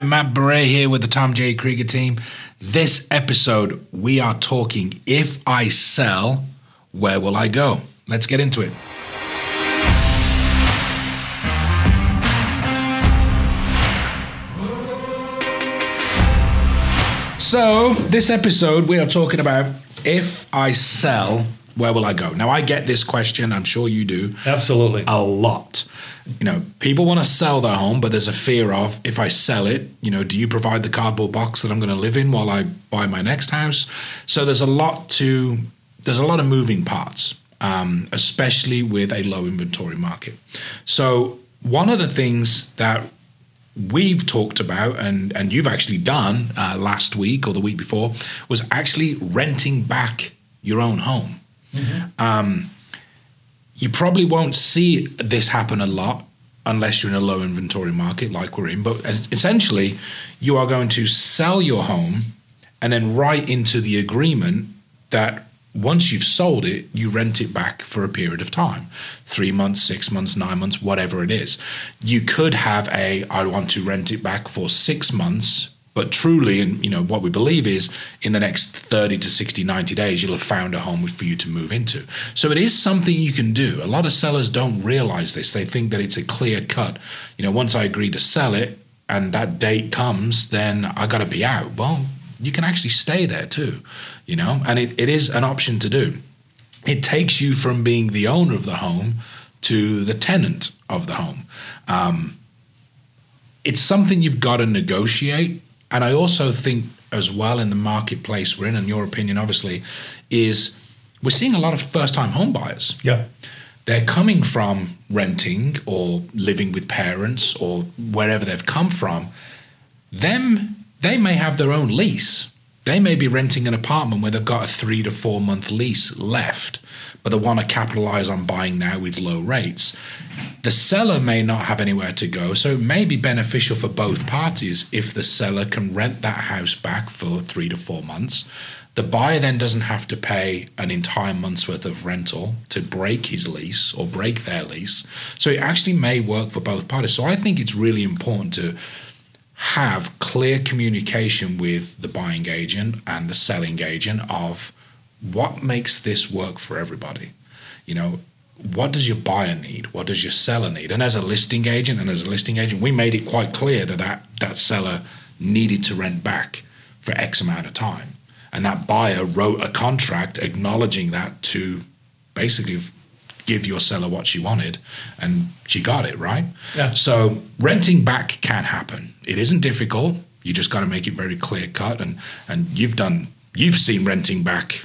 Matt Beret here with the Tom J. Krieger team. This episode, we are talking if I sell, where will I go? Let's get into it. So, this episode, we are talking about if I sell, where will I go? Now, I get this question, I'm sure you do, Absolutely. a lot. You know, people want to sell their home, but there's a fear of if I sell it, you know, do you provide the cardboard box that I'm going to live in while I buy my next house? So there's a lot to, there's a lot of moving parts, um, especially with a low inventory market. So one of the things that we've talked about and and you've actually done uh, last week or the week before was actually renting back your own home. Um, you probably won't see this happen a lot unless you're in a low inventory market like we're in. But essentially, you are going to sell your home and then write into the agreement that once you've sold it, you rent it back for a period of time three months, six months, nine months, whatever it is. You could have a, I want to rent it back for six months. But truly, and you know what we believe is, in the next 30 to 60, 90 days, you'll have found a home for you to move into. So it is something you can do. A lot of sellers don't realize this. They think that it's a clear cut. You know, once I agree to sell it and that date comes, then I got to be out. Well, you can actually stay there too, you know, and it, it is an option to do. It takes you from being the owner of the home to the tenant of the home. Um, it's something you've got to negotiate. And I also think, as well, in the marketplace we're in, and your opinion, obviously, is we're seeing a lot of first time home buyers. Yeah. they're coming from renting or living with parents or wherever they've come from. Them they may have their own lease. They may be renting an apartment where they've got a three to four month lease left but they want to capitalize on buying now with low rates the seller may not have anywhere to go so it may be beneficial for both parties if the seller can rent that house back for three to four months the buyer then doesn't have to pay an entire month's worth of rental to break his lease or break their lease. So it actually may work for both parties. So I think it's really important to have clear communication with the buying agent and the selling agent of what makes this work for everybody. You know, what does your buyer need? What does your seller need? And as a listing agent and as a listing agent, we made it quite clear that that, that seller needed to rent back for X amount of time. And that buyer wrote a contract acknowledging that to basically give your seller what she wanted. And she got it, right? Yeah. So renting back can happen. It isn't difficult. You just got to make it very clear cut. And, and you've done, you've seen renting back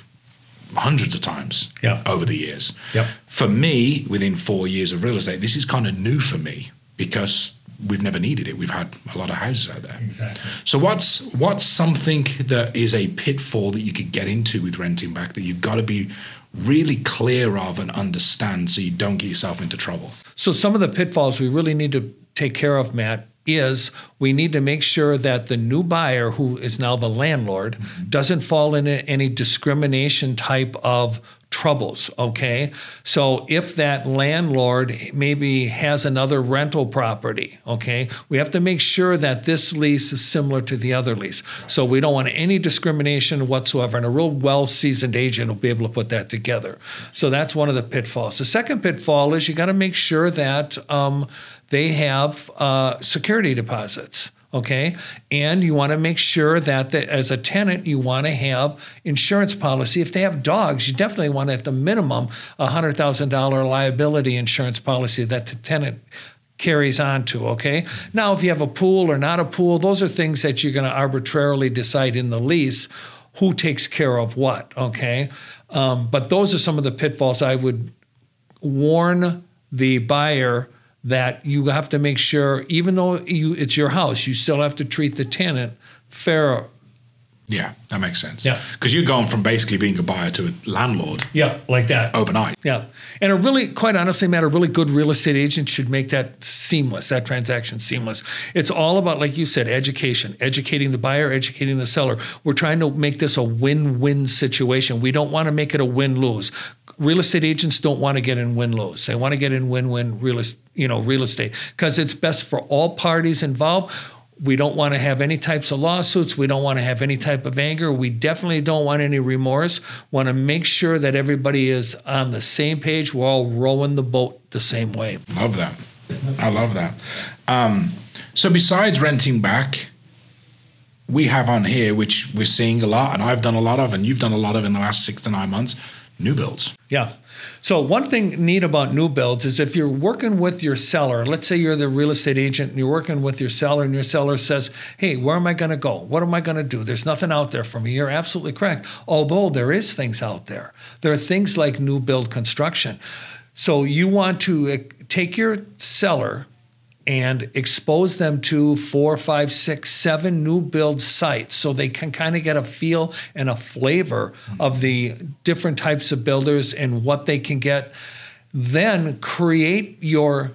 hundreds of times Yeah. over the years. Yep. For me, within four years of real estate, this is kind of new for me because we've never needed it. We've had a lot of houses out there. Exactly. So what's what's something that is a pitfall that you could get into with renting back that you've got to be really clear of and understand so you don't get yourself into trouble? So some of the pitfalls we really need to take care of, Matt, is we need to make sure that the new buyer, who is now the landlord, doesn't fall into any discrimination type of troubles. Okay. So if that landlord maybe has another rental property, okay, we have to make sure that this lease is similar to the other lease. So we don't want any discrimination whatsoever. And a real well seasoned agent will be able to put that together. So that's one of the pitfalls. The second pitfall is you got to make sure that um, they have uh, security deposits. Okay, and you want to make sure that the, as a tenant, you want to have insurance policy. If they have dogs, you definitely want at the minimum a hundred thousand dollar liability insurance policy that the tenant carries on to. Okay, now if you have a pool or not a pool, those are things that you're going to arbitrarily decide in the lease who takes care of what. Okay, um, but those are some of the pitfalls I would warn the buyer that you have to make sure, even though you, it's your house, you still have to treat the tenant fair. Yeah, that makes sense. Yeah. Because you're going from basically being a buyer to a landlord Yeah, like that. overnight. Yeah. And a really, quite honestly, Matt, a really good real estate agent should make that seamless, that transaction seamless. It's all about, like you said, education, educating the buyer, educating the seller. We're trying to make this a win win situation. We don't want to make it a win lose. Real estate agents don't want to get in win lose. They want to get in win win real, you know, real estate because it's best for all parties involved. We don't want to have any types of lawsuits. We don't want to have any type of anger. We definitely don't want any remorse. Want to make sure that everybody is on the same page. We're all rowing the boat the same way. Love that. I love that. Um, so besides renting back, we have on here, which we're seeing a lot, and I've done a lot of, and you've done a lot of in the last six to nine months, new builds. Yeah. So one thing neat about new builds is if you're working with your seller, let's say you're the real estate agent and you're working with your seller and your seller says, "Hey, where am I going to go? What am I going to do? There's nothing out there for me." You're absolutely correct. Although there is things out there. There are things like new build construction. So you want to uh, take your seller and expose them to four, five, six, seven new build sites so they can kind of get a feel and a flavor of the different types of builders and what they can get. Then create your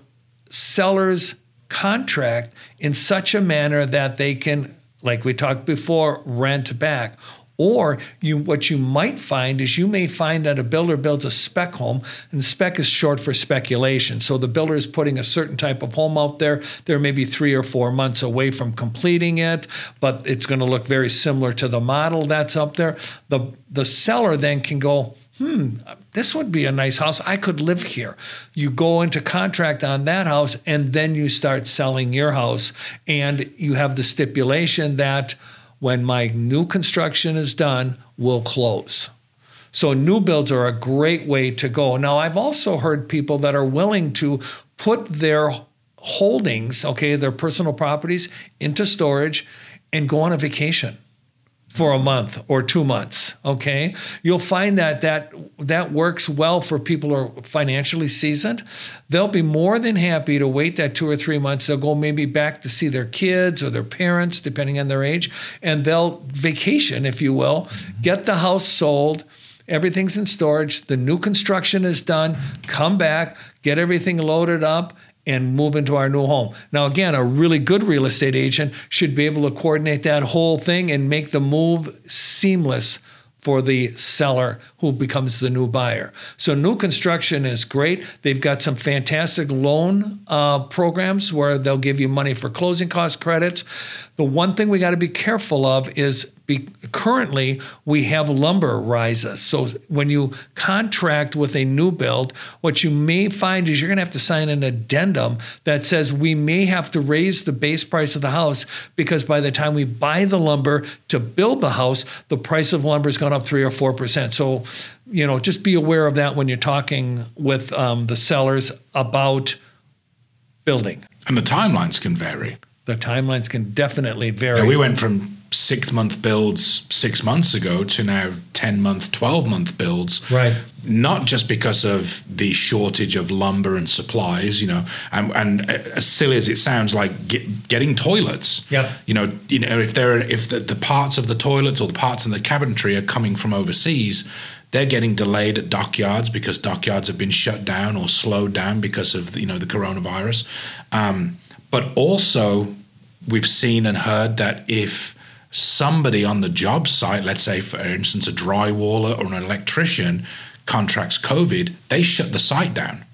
seller's contract in such a manner that they can, like we talked before, rent back or you, what you might find is you may find that a builder builds a spec home, and spec is short for speculation. So the builder is putting a certain type of home out there. They're maybe three or four months away from completing it, but it's going to look very similar to the model that's up there. The the seller then can go, hmm, this would be a nice house. I could live here. You go into contract on that house, and then you start selling your house, and you have the stipulation that when my new construction is done, we'll close. So new builds are a great way to go. Now, I've also heard people that are willing to put their holdings, okay, their personal properties into storage and go on a vacation for a month or two months okay? You'll find that that that works well for people who are financially seasoned. They'll be more than happy to wait that two or three months. They'll go maybe back to see their kids or their parents depending on their age and they'll vacation if you will get the house sold everything's in storage the new construction is done come back get everything loaded up and move into our new home. Now, again, a really good real estate agent should be able to coordinate that whole thing and make the move seamless for the seller who becomes the new buyer. So, new construction is great. They've got some fantastic loan uh, programs where they'll give you money for closing cost credits. The one thing we got to be careful of is be, currently we have lumber rises. So when you contract with a new build, what you may find is you're going to have to sign an addendum that says we may have to raise the base price of the house because by the time we buy the lumber to build the house, the price of lumber has gone up three or four percent. So you know, just be aware of that when you're talking with um, the sellers about building. And the timelines can vary. The timelines can definitely vary. Yeah, we went from six month builds six months ago to now 10 month, 12 month builds. Right. Not just because of the shortage of lumber and supplies, you know, and, and as silly as it sounds, like get, getting toilets. Yeah. You know, you know, if there are, if the, the parts of the toilets or the parts in the cabinetry are coming from overseas, they're getting delayed at dockyards because dockyards have been shut down or slowed down because of you know the coronavirus. Um, but also, we've seen and heard that if somebody on the job site, let's say for instance a drywaller or an electrician, contracts COVID, they shut the site down.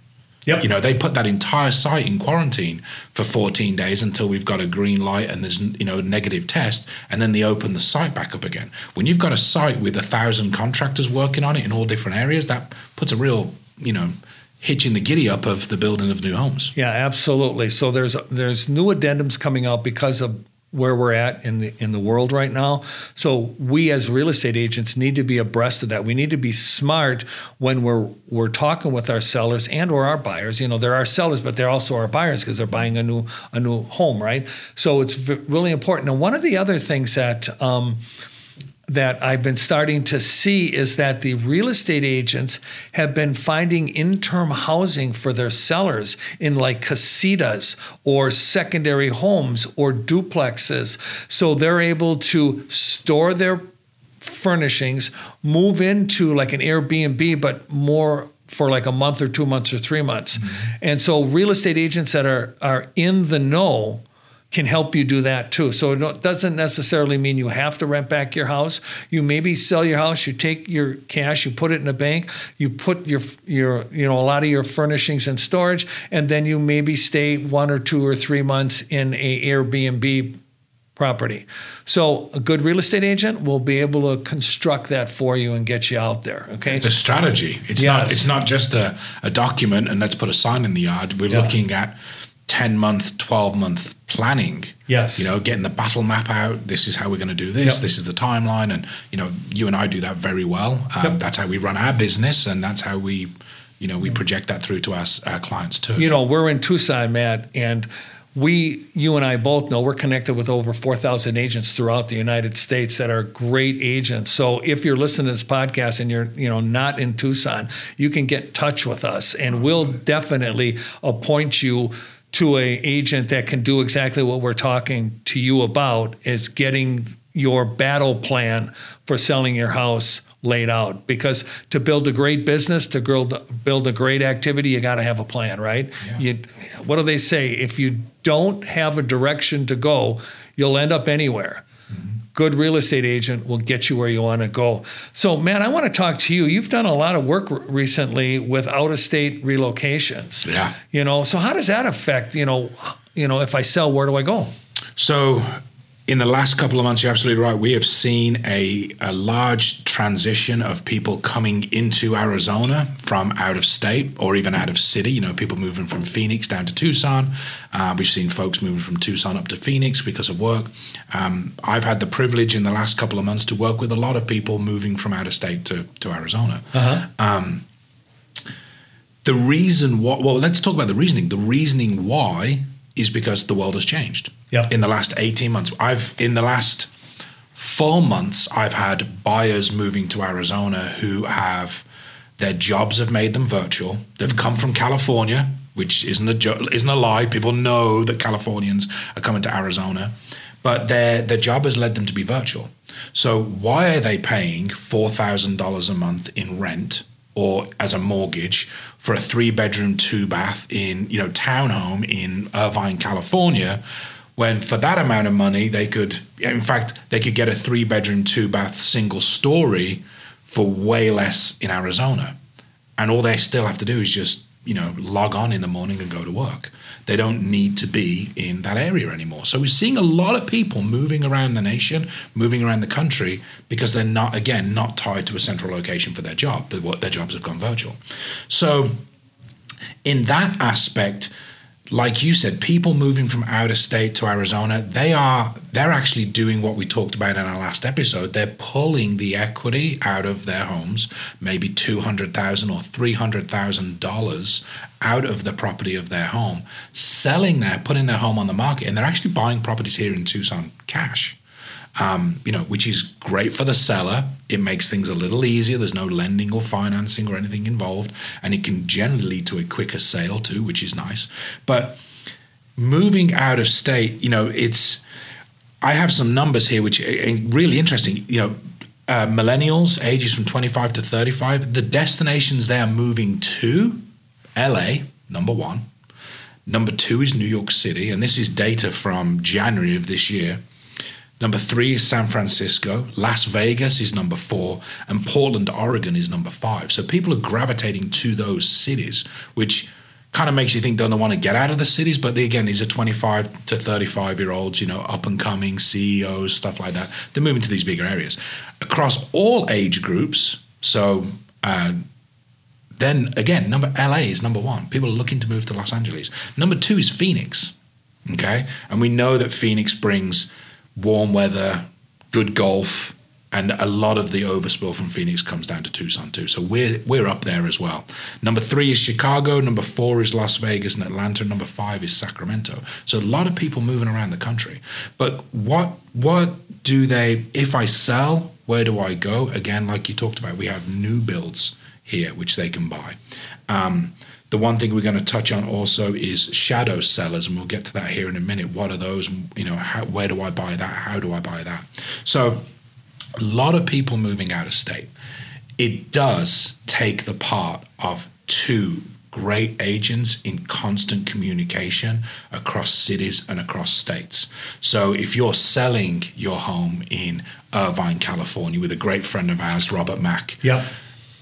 Yep. You know, they put that entire site in quarantine for 14 days until we've got a green light and there's, you know, a negative test, and then they open the site back up again. When you've got a site with a thousand contractors working on it in all different areas, that puts a real, you know, hitch in the giddy up of the building of new homes. Yeah, absolutely. So there's there's new addendums coming out because of where we're at in the in the world right now. So we as real estate agents need to be abreast of that. We need to be smart when we're we're talking with our sellers and or our buyers. You know, there are our sellers, but they're also our buyers because they're buying a new a new home, right? So it's really important. And one of the other things that um, that I've been starting to see is that the real estate agents have been finding interim housing for their sellers in like casitas or secondary homes or duplexes. So they're able to store their furnishings, move into like an Airbnb, but more for like a month or two months or three months. Mm-hmm. And so real estate agents that are are in the know can help you do that too. So it doesn't necessarily mean you have to rent back your house. You maybe sell your house, you take your cash, you put it in a bank, you put your your you know a lot of your furnishings in storage, and then you maybe stay one or two or three months in a Airbnb property. So a good real estate agent will be able to construct that for you and get you out there. Okay. It's a strategy. It's Yes. not. It's not just a, a document and let's put a sign in the yard. We're Yeah. looking at ten month, twelve month planning. Yes. You know, getting the battle map out. This is how we're going to do this. Yep. This is the timeline, and you know, you and I do that very well. Um, Yep. That's how we run our business, and that's how we, you know, we project that through to our, our clients too. you know, we're in Tucson, Matt, and we, you and I both know we're connected with over 4,000 agents throughout the United States that are great agents. So if you're listening to this podcast and you're, you know, not in Tucson, you can get in touch with us and we'll definitely appoint you to a agent that can do exactly what we're talking to you about is getting your battle plan for selling your house laid out. Because to build a great business to build build a great activity you got to have a plan right? Yeah. you what do they say? If you don't have a direction to go you'll end up anywhere good real estate agent will get you where you want to go. So man i want to talk to you. You've done a lot of work recently with out of state relocations. Yeah. you know so how does that affect you know you know if i sell where do i go? So, in the last couple of months, you're absolutely right. We have seen a, a large transition of people coming into Arizona from out of state or even out of city. You know, people moving from Phoenix down to Tucson. Uh, we've seen folks moving from Tucson up to Phoenix because of work. Um, I've had the privilege in the last couple of months to work with a lot of people moving from out of state to, to Arizona. The reason why, well, let's talk about the reasoning. The reasoning why is because the world has changed. Yeah. In the last 18 months, I've, in the last four months, I've had buyers moving to Arizona who have, their jobs have made them virtual. They've mm-hmm. come from California, which isn't a, jo- isn't a lie. People know that Californians are coming to Arizona, but their, their job has led them to be virtual. So why are they paying $4,000 a month in rent or as a mortgage for a three bedroom, two bath in, you know, townhome in Irvine, California, when for that amount of money they could, in fact, they could get a three bedroom, two bath single story for way less in Arizona. And all they still have to do is just, you know, log on in the morning and go to work. They don't need to be in that area anymore. So we're seeing a lot of people moving around the nation, moving around the country because they're not, again, not tied to a central location for their job. Their, jobs have gone virtual. So in that aspect, like you said, people moving from out of state to Arizona, they are they're actually doing what we talked about in our last episode. They're pulling the equity out of their homes, maybe two hundred thousand or three hundred thousand dollars out of the property of their home, selling their putting their home on the market, and they're actually buying properties here in Tucson cash um, you know, which is great for the seller. It makes things a little easier. There's no lending or financing or anything involved, and it can generally lead to a quicker sale too, which is nice. But moving out of state, you know, it's. I have some numbers here which are really interesting. You know, uh, millennials, ages from 25 to 35, the destinations they are moving to, LA, number one. Number two is New York City, and this is data from January of this year. Number three is San Francisco. Las Vegas is number four. And Portland, Oregon is number five. So people are gravitating to those cities, which kind of makes you think they don't want to get out of the cities. But they, again, these are 25 to 35 year olds, you know, up and coming CEOs, stuff like that. They're moving to these bigger areas. Across all age groups, so uh, then again, number LA is number one. People are looking to move to Los Angeles. Number two is Phoenix. Okay. And we know that Phoenix brings warm weather, good golf, and a lot of the overspill from Phoenix comes down to Tucson too. So we're we're up there as well. Number three is Chicago. Number four is Las Vegas and Atlanta. Number five is Sacramento. So a lot of people moving around the country. But what what do they? If I sell, where do I go? Again, like you talked about, we have new builds here which they can buy. Um, the one thing we're going to touch on also is shadow sellers, and we'll get to that here in a minute. What are those? You know, how, where do I buy that? How do I buy that? So, a lot of people moving out of state. It does take the part of two great agents in constant communication across cities and across states. So if you're selling your home in Irvine, California, with a great friend of ours, Robert Mack, Yeah.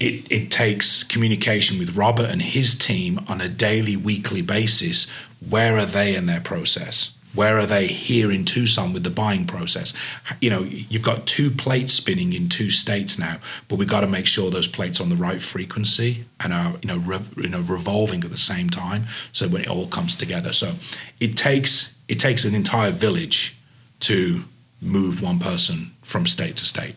It, it takes communication with Robert and his team on a daily, weekly basis. Where are they in their process? Where are they here in Tucson with the buying process? You know, you've got two plates spinning in two states now, but we've got to make sure those plates are on the right frequency and are you know rev, you know revolving at the same time, so when it all comes together. So it takes it takes an entire village to move one person from state to state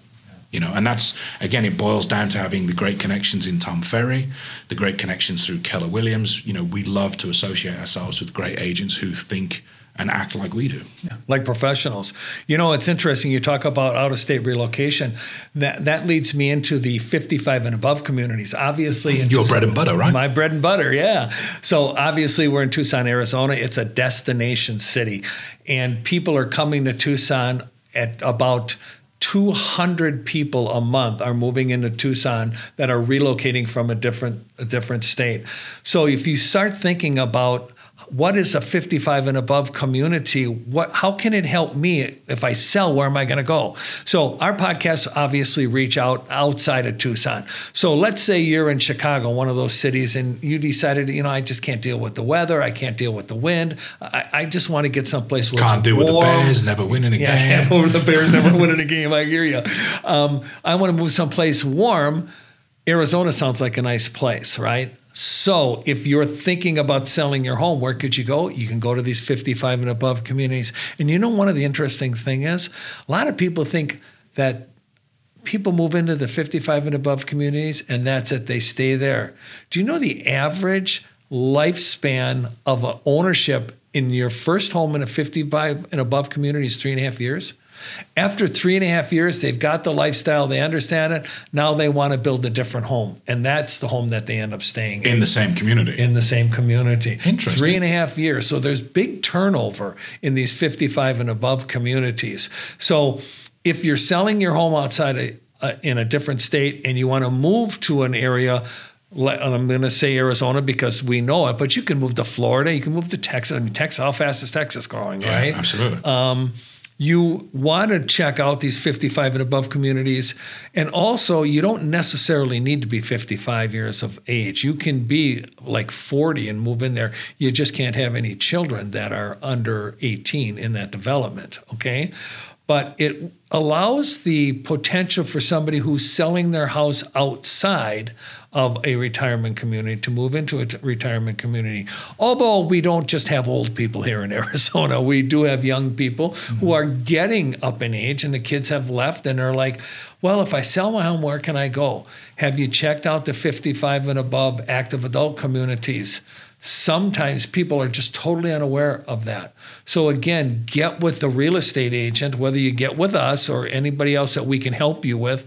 you know and that's again it boils down to having the great connections in tom ferry the great connections through keller williams you know we love to associate ourselves with great agents who think and act like we do. Yeah, like professionals. You know, it's interesting. You talk about out of state relocation. That that leads me into the 55 and above communities. Obviously, in your Tucson, bread and butter, right? My bread and butter, yeah. So obviously, we're in Tucson, Arizona. It's a destination city, and people are coming to Tucson at about 200 people a month are moving into Tucson that are relocating from a different a different state. So if you start thinking about what is a 55 and above community? What how can it help me if i sell where am i going to go? So our podcasts obviously reach out outside of tucson. So let's say you're in chicago one of those cities and you decided you know i just can't deal with the weather i can't deal with the wind. I, I just want to get someplace where can't deal with the bears never winning a yeah, game. can't over the bears never winning a game i hear you um, i want to move someplace warm. Arizona sounds like a nice place right so, if you're thinking about selling your home, where could you go? You can go to these 55 and above communities. And you know, one of the interesting thing is, a lot of people think that people move into the 55 and above communities and that's it, they stay there. Do you know the average lifespan of ownership in your first home in a 55 and above community is three and a half years? After three and a half years, they've got the lifestyle, they understand it. Now they want to build a different home. And that's the home that they end up staying in. In the same community. In the same community. Interesting. Three and a half years. So there's big turnover in these 55 and above communities. So if you're selling your home outside a, uh, in a different state and you want to move to an area, I'm going to say Arizona because we know it, but you can move to Florida, you can move to Texas. I mean, Texas, how fast is Texas growing, yeah, right? Absolutely. Um, you want to check out these 55 and above communities. And also, you don't necessarily need to be 55 years of age. You can be like 40 and move in there. You just can't have any children that are under 18 in that development, okay? But it allows the potential for somebody who's selling their house outside of a retirement community to move into a retirement community. Although we don't just have old people here in Arizona, we do have young people mm-hmm. who are getting up in age and the kids have left and they're like, well, if I sell my home, where can I go? Have you checked out the 55 and above active adult communities? Sometimes people are just totally unaware of that. So, again, get with the real estate agent, whether you get with us or anybody else that we can help you with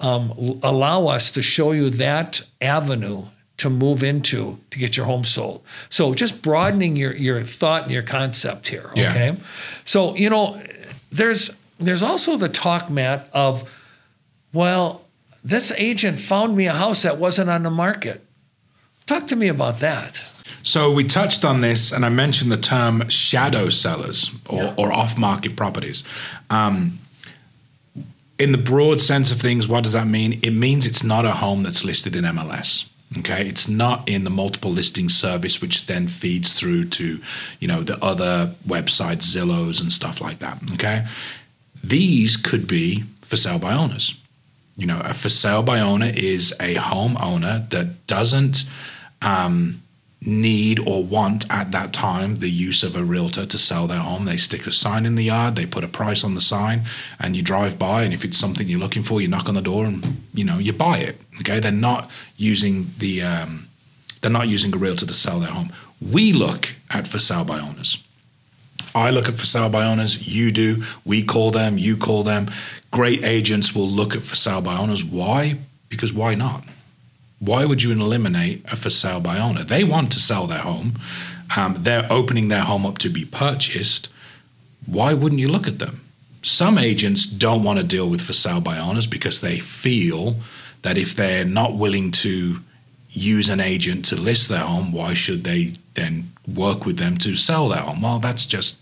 um, allow us to show you that avenue to move into to get your home sold. So just broadening your your thought and your concept here. Okay. Yeah. So you know, there's there's also the talk, Matt, of well, this agent found me a house that wasn't on the market. Talk to me about that. So we touched on this, and I mentioned the term shadow sellers or, yeah. or off-market properties. Um, in the broad sense of things, what does that mean? It means it's not a home that's listed in MLS. Okay, it's not in the multiple listing service, which then feeds through to, you know, the other websites, Zillows and stuff like that. Okay, these could be for sale by owners. You know, a for sale by owner is a homeowner that doesn't um, need or want at that time the use of a realtor to sell their home. They stick a sign in the yard, they put a price on the sign, and you drive by. And if it's something you're looking for, you knock on the door and you know you buy it. Okay, they're not using the um, they're not using a realtor to sell their home. We look at for sale by owners. I look at for sale by owners. You do. We call them. You call them. Great agents will look at for sale by owners. Why? Because why not? Why would you eliminate a for sale by owner? They want to sell their home. Um, they're opening their home up to be purchased. Why wouldn't you look at them? Some agents don't want to deal with for sale by owners because they feel that if they're not willing to use an agent to list their home, why should they then work with them to sell their home? Well, that's just,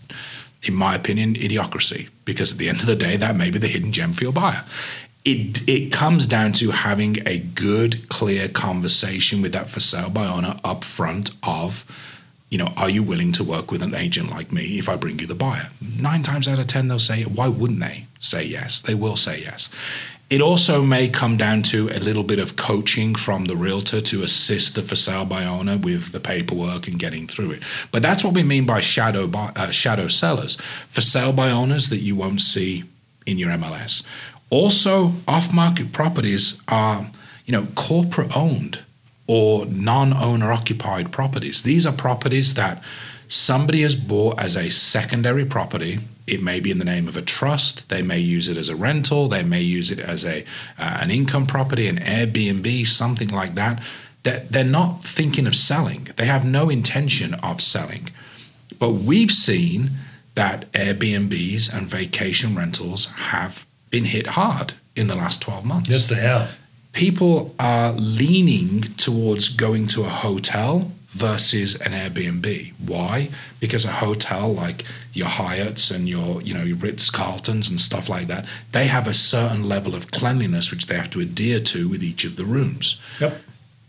in my opinion, idiocracy because at the end of the day, that may be the hidden gem for your buyer it it comes down to having a good, clear conversation with that for sale by owner up front of you know, are you willing to work with an agent like me if I bring you the buyer? Nine times out of 10, they'll say, why wouldn't they say yes? They will say yes. It also may come down to a little bit of coaching from the realtor to assist the for sale by owner with the paperwork and getting through it. But that's what we mean by shadow buy, uh, shadow sellers, for sale by owners that you won't see in your MLS. Also, off-market properties are, you know, corporate owned or non-owner occupied properties. These are properties that somebody has bought as a secondary property it may be in the name of a trust. They may use it as a rental. They may use it as a uh, an income property, an Airbnb, something like that. That they're not thinking of selling. They have no intention of selling. But we've seen that Airbnbs and vacation rentals have been hit hard in the last 12 months. Yes, they have. People are leaning towards going to a hotel versus an Airbnb. Why? Because a hotel like your Hyatts and your, you know, your Ritz Carltons and stuff like that, they have a certain level of cleanliness which they have to adhere to with each of the rooms. Yep.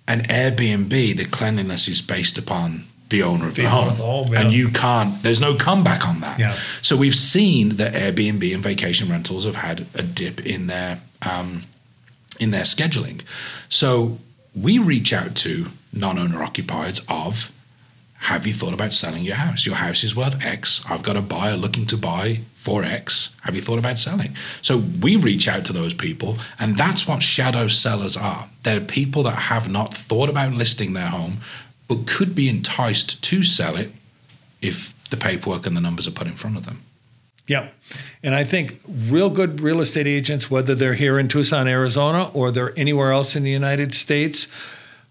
An Airbnb, the cleanliness is based upon the owner of the, home. yeah. And you can't, there's no comeback on that. Yeah. So we've seen that Airbnb and vacation rentals have had a dip in their um, in their scheduling. So we reach out to non-owner occupieds of have you thought about selling your house? Your house is worth X. I've got a buyer looking to buy for X. Have you thought about selling? So we reach out to those people, and that's what shadow sellers are. They're people that have not thought about listing their home, but could be enticed to sell it if the paperwork and the numbers are put in front of them. Yeah. And I think real good real estate agents, whether they're here in Tucson, Arizona, or they're anywhere else in the United States,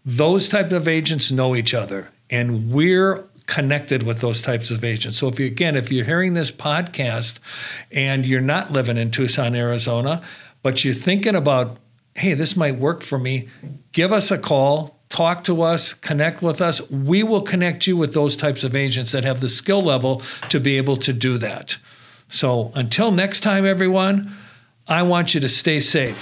those type of agents know each other. And we're connected with those types of agents. So if you again, if you're hearing this podcast and you're not living in Tucson, Arizona, but you're thinking about, hey, this might work for me, give us a call, talk to us, connect with us. We will connect you with those types of agents that have the skill level to be able to do that. So until next time, everyone, I want you to stay safe.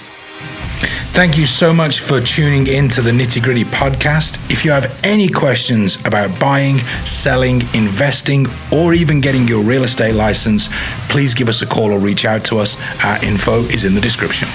Thank you so much for tuning in to the Nitty Gritty podcast. If you have any questions about buying, selling, investing, or even getting your real estate license, please give us a call or reach out to us. Our info is in the description.